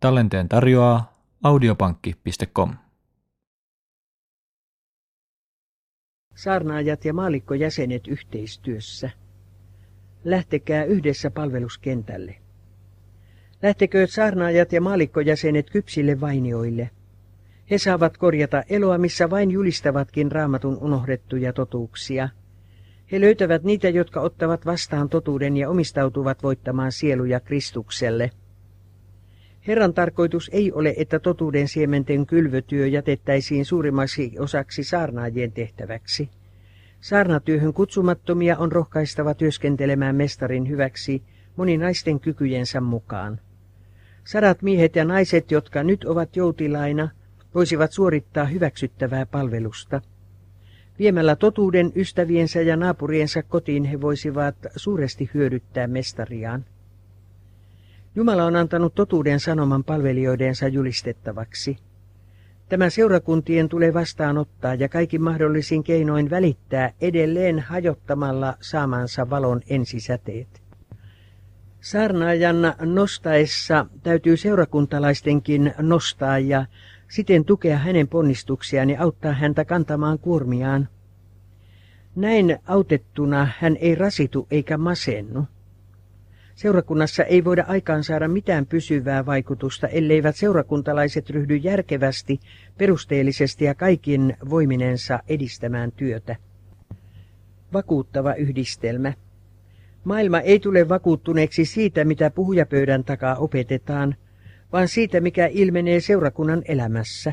Tallenteen tarjoaa audiopankki.com. Saarnaajat ja maalikkojäsenet yhteistyössä. Lähtekää yhdessä palveluskentälle. Lähtekööt saarnaajat ja maalikkojäsenet kypsille vainioille. He saavat korjata eloa, missä vain julistavatkin raamatun unohdettuja totuuksia. He löytävät niitä, jotka ottavat vastaan totuuden ja omistautuvat voittamaan sieluja Kristukselle. Herran tarkoitus ei ole, että totuuden siementen kylvötyö jätettäisiin suurimmaksi osaksi saarnaajien tehtäväksi. Saarnatyöhön kutsumattomia on rohkaistava työskentelemään mestarin hyväksi moninaisten kykyjensä mukaan. Sadat miehet ja naiset, jotka nyt ovat joutilaina, voisivat suorittaa hyväksyttävää palvelusta. Viemällä totuuden ystäviensä ja naapuriensa kotiin he voisivat suuresti hyödyttää mestariaan. Jumala on antanut totuuden sanoman palvelijoidensa julistettavaksi. Tämä seurakuntien tulee vastaanottaa ja kaikki mahdollisin keinoin välittää edelleen hajottamalla saamansa valon ensisäteet. Saarnaajan nostaessa täytyy seurakuntalaistenkin nostaa ja siten tukea hänen ponnistuksiaan ja auttaa häntä kantamaan kuormiaan. Näin autettuna hän ei rasitu eikä masennu. Seurakunnassa ei voida aikaan saada mitään pysyvää vaikutusta, elleivät seurakuntalaiset ryhdy järkevästi, perusteellisesti ja kaikin voiminensa edistämään työtä. Vakuuttava yhdistelmä. Maailma ei tule vakuuttuneeksi siitä, mitä puhujapöydän takaa opetetaan, vaan siitä, mikä ilmenee seurakunnan elämässä.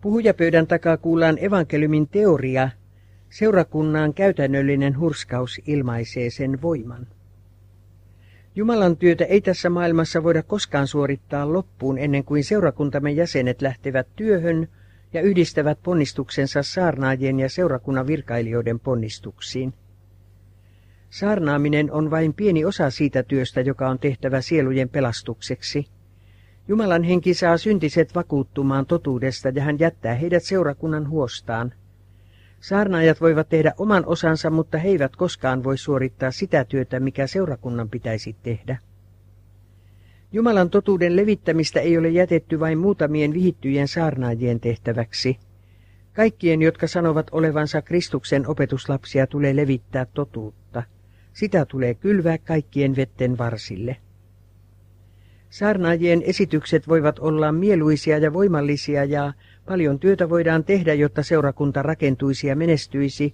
Puhujapöydän takaa kuullaan evankeliumin teoria, seurakunnan käytännöllinen hurskaus ilmaisee sen voiman. Jumalan työtä ei tässä maailmassa voida koskaan suorittaa loppuun ennen kuin seurakuntamme jäsenet lähtevät työhön ja yhdistävät ponnistuksensa saarnaajien ja seurakunnan virkailijoiden ponnistuksiin. Saarnaaminen on vain pieni osa siitä työstä, joka on tehtävä sielujen pelastukseksi. Jumalan henki saa syntiset vakuuttumaan totuudesta ja hän jättää heidät seurakunnan huostaan – Saarnaajat voivat tehdä oman osansa, mutta he eivät koskaan voi suorittaa sitä työtä, mikä seurakunnan pitäisi tehdä. Jumalan totuuden levittämistä ei ole jätetty vain muutamien vihittyjen saarnaajien tehtäväksi. Kaikkien, jotka sanovat olevansa Kristuksen opetuslapsia, tulee levittää totuutta. Sitä tulee kylvää kaikkien vetten varsille. Saarnaajien esitykset voivat olla mieluisia ja voimallisia ja Paljon työtä voidaan tehdä, jotta seurakunta rakentuisi ja menestyisi,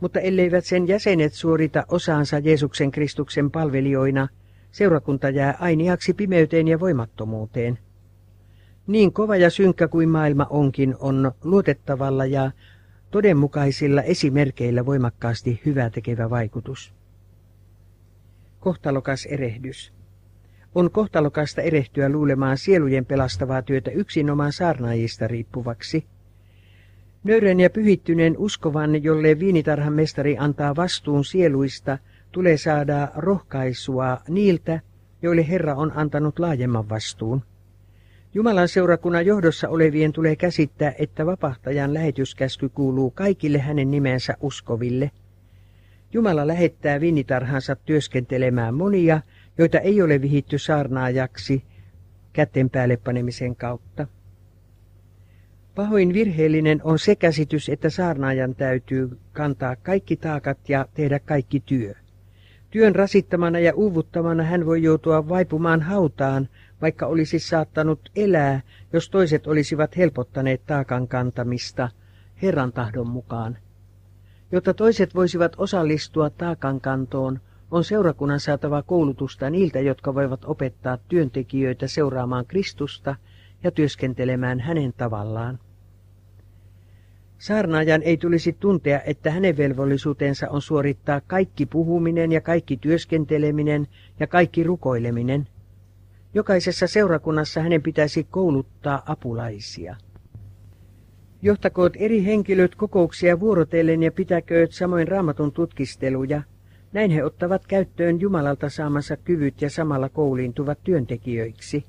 mutta elleivät sen jäsenet suorita osaansa Jeesuksen Kristuksen palvelijoina, seurakunta jää ainiaksi pimeyteen ja voimattomuuteen. Niin kova ja synkkä kuin maailma onkin, on luotettavalla ja todenmukaisilla esimerkeillä voimakkaasti hyvää tekevä vaikutus. Kohtalokas erehdys. On kohtalokasta erehtyä luulemaan sielujen pelastavaa työtä yksinomaan saarnaajista riippuvaksi. Nöyrän ja pyhittyneen uskovan, jolle viinitarhan mestari antaa vastuun sieluista, tulee saada rohkaisua niiltä, joille Herra on antanut laajemman vastuun. Jumalan seurakunnan johdossa olevien tulee käsittää, että vapahtajan lähetyskäsky kuuluu kaikille hänen nimensä uskoville. Jumala lähettää viinitarhansa työskentelemään monia, joita ei ole vihitty saarnaajaksi kätten päälle panemisen kautta. Pahoin virheellinen on se käsitys, että saarnaajan täytyy kantaa kaikki taakat ja tehdä kaikki työ. Työn rasittamana ja uuvuttamana hän voi joutua vaipumaan hautaan, vaikka olisi saattanut elää, jos toiset olisivat helpottaneet taakan kantamista Herran tahdon mukaan. Jotta toiset voisivat osallistua taakan kantoon, on seurakunnan saatava koulutusta niiltä, jotka voivat opettaa työntekijöitä seuraamaan Kristusta ja työskentelemään hänen tavallaan. Saarnaajan ei tulisi tuntea, että hänen velvollisuutensa on suorittaa kaikki puhuminen ja kaikki työskenteleminen ja kaikki rukoileminen. Jokaisessa seurakunnassa hänen pitäisi kouluttaa apulaisia. Johtakoot eri henkilöt kokouksia vuorotellen ja pitäkööt samoin raamatun tutkisteluja – näin he ottavat käyttöön Jumalalta saamansa kyvyt ja samalla kouliintuvat työntekijöiksi.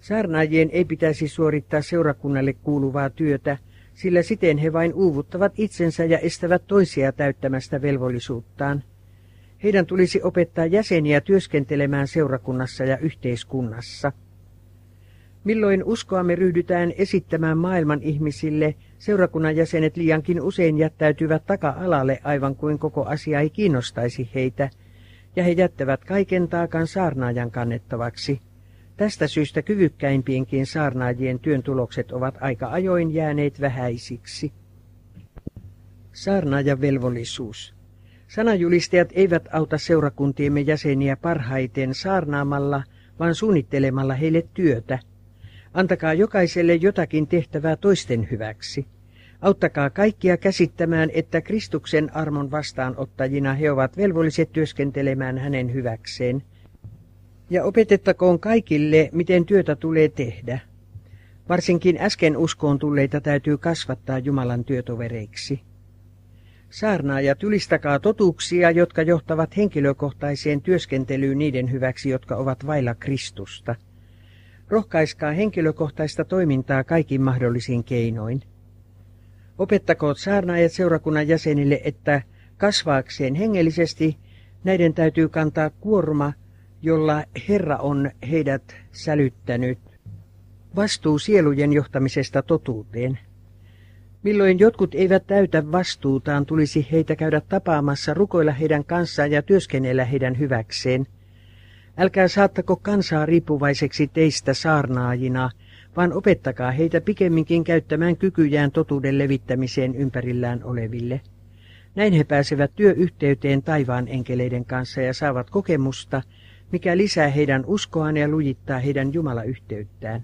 Saarnaajien ei pitäisi suorittaa seurakunnalle kuuluvaa työtä, sillä siten he vain uuvuttavat itsensä ja estävät toisia täyttämästä velvollisuuttaan. Heidän tulisi opettaa jäseniä työskentelemään seurakunnassa ja yhteiskunnassa. Milloin uskoamme ryhdytään esittämään maailman ihmisille, seurakunnan jäsenet liiankin usein jättäytyvät taka-alalle aivan kuin koko asia ei kiinnostaisi heitä, ja he jättävät kaiken taakan saarnaajan kannettavaksi. Tästä syystä kyvykkäimpienkin saarnaajien työn tulokset ovat aika ajoin jääneet vähäisiksi. Saarnaajan velvollisuus. Sanajulistajat eivät auta seurakuntiemme jäseniä parhaiten saarnaamalla, vaan suunnittelemalla heille työtä. Antakaa jokaiselle jotakin tehtävää toisten hyväksi. Auttakaa kaikkia käsittämään, että Kristuksen armon vastaanottajina he ovat velvolliset työskentelemään hänen hyväkseen. Ja opetettakoon kaikille, miten työtä tulee tehdä. Varsinkin äsken uskoon tulleita täytyy kasvattaa Jumalan työtovereiksi. Saarnaajat, ylistäkaa totuuksia, jotka johtavat henkilökohtaiseen työskentelyyn niiden hyväksi, jotka ovat vailla Kristusta. Rohkaiskaa henkilökohtaista toimintaa kaikin mahdollisin keinoin. Opettakoot saarnaajat seurakunnan jäsenille, että kasvaakseen hengellisesti näiden täytyy kantaa kuorma, jolla Herra on heidät sälyttänyt. Vastuu sielujen johtamisesta totuuteen. Milloin jotkut eivät täytä vastuutaan, tulisi heitä käydä tapaamassa, rukoilla heidän kanssaan ja työskennellä heidän hyväkseen. Älkää saattako kansaa riippuvaiseksi teistä saarnaajina, vaan opettakaa heitä pikemminkin käyttämään kykyjään totuuden levittämiseen ympärillään oleville. Näin he pääsevät työyhteyteen taivaan enkeleiden kanssa ja saavat kokemusta, mikä lisää heidän uskoaan ja lujittaa heidän Jumala-yhteyttään.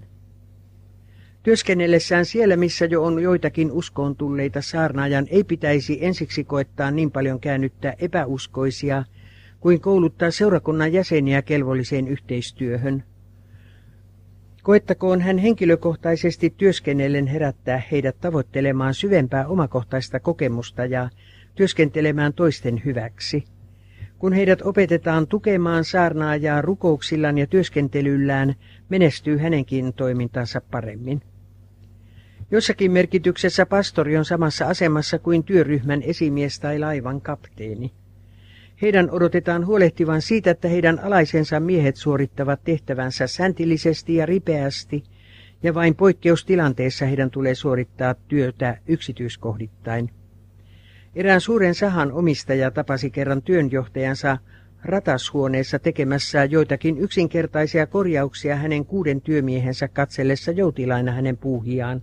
Työskennellessään siellä, missä jo on joitakin uskoon tulleita saarnaajan, ei pitäisi ensiksi koettaa niin paljon käännyttää epäuskoisia, kuin kouluttaa seurakunnan jäseniä kelvolliseen yhteistyöhön. Koettakoon hän henkilökohtaisesti työskennellen herättää heidät tavoittelemaan syvempää omakohtaista kokemusta ja työskentelemään toisten hyväksi. Kun heidät opetetaan tukemaan saarnaajaa rukouksillaan ja työskentelyllään, menestyy hänenkin toimintansa paremmin. Jossakin merkityksessä pastori on samassa asemassa kuin työryhmän esimies tai laivan kapteeni. Heidän odotetaan huolehtivan siitä, että heidän alaisensa miehet suorittavat tehtävänsä säntillisesti ja ripeästi, ja vain poikkeustilanteessa heidän tulee suorittaa työtä yksityiskohdittain. Erään suuren sahan omistaja tapasi kerran työnjohtajansa ratashuoneessa tekemässä joitakin yksinkertaisia korjauksia hänen kuuden työmiehensä katsellessa joutilaina hänen puuhiaan.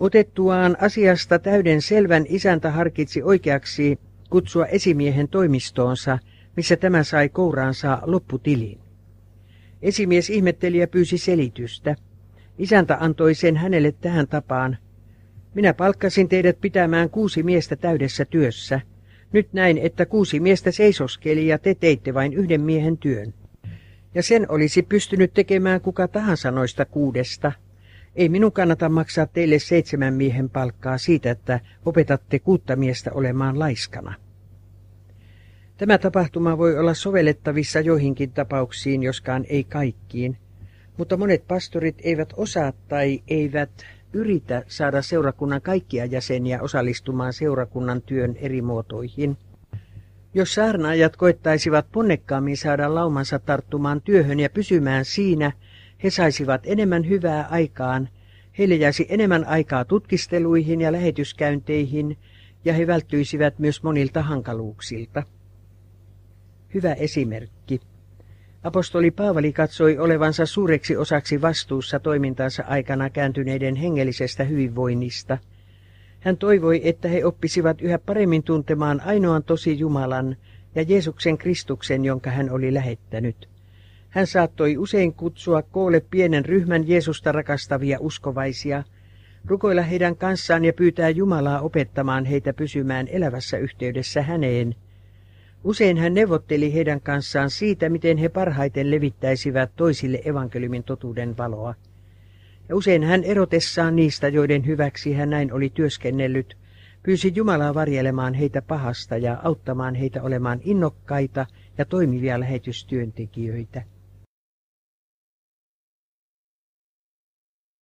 Otettuaan asiasta täyden selvän isäntä harkitsi oikeaksi kutsua esimiehen toimistoonsa, missä tämä sai kouraansa lopputiliin. Esimies ihmetteli ja pyysi selitystä. Isäntä antoi sen hänelle tähän tapaan. Minä palkkasin teidät pitämään kuusi miestä täydessä työssä. Nyt näin, että kuusi miestä seisoskeli ja te teitte vain yhden miehen työn. Ja sen olisi pystynyt tekemään kuka tahansa noista kuudesta, ei minun kannata maksaa teille seitsemän miehen palkkaa siitä, että opetatte kuutta miestä olemaan laiskana. Tämä tapahtuma voi olla sovellettavissa joihinkin tapauksiin, joskaan ei kaikkiin, mutta monet pastorit eivät osaa tai eivät yritä saada seurakunnan kaikkia jäseniä osallistumaan seurakunnan työn eri muotoihin. Jos saarnaajat koettaisivat ponnekkaammin saada laumansa tarttumaan työhön ja pysymään siinä, he saisivat enemmän hyvää aikaan, heille jäisi enemmän aikaa tutkisteluihin ja lähetyskäynteihin, ja he välttyisivät myös monilta hankaluuksilta. Hyvä esimerkki. Apostoli Paavali katsoi olevansa suureksi osaksi vastuussa toimintansa aikana kääntyneiden hengellisestä hyvinvoinnista. Hän toivoi, että he oppisivat yhä paremmin tuntemaan ainoan tosi Jumalan ja Jeesuksen Kristuksen, jonka hän oli lähettänyt. Hän saattoi usein kutsua koolle pienen ryhmän Jeesusta rakastavia uskovaisia, rukoilla heidän kanssaan ja pyytää Jumalaa opettamaan heitä pysymään elävässä yhteydessä häneen. Usein hän neuvotteli heidän kanssaan siitä, miten he parhaiten levittäisivät toisille evankeliumin totuuden valoa. Ja usein hän erotessaan niistä, joiden hyväksi hän näin oli työskennellyt, pyysi Jumalaa varjelemaan heitä pahasta ja auttamaan heitä olemaan innokkaita ja toimivia lähetystyöntekijöitä.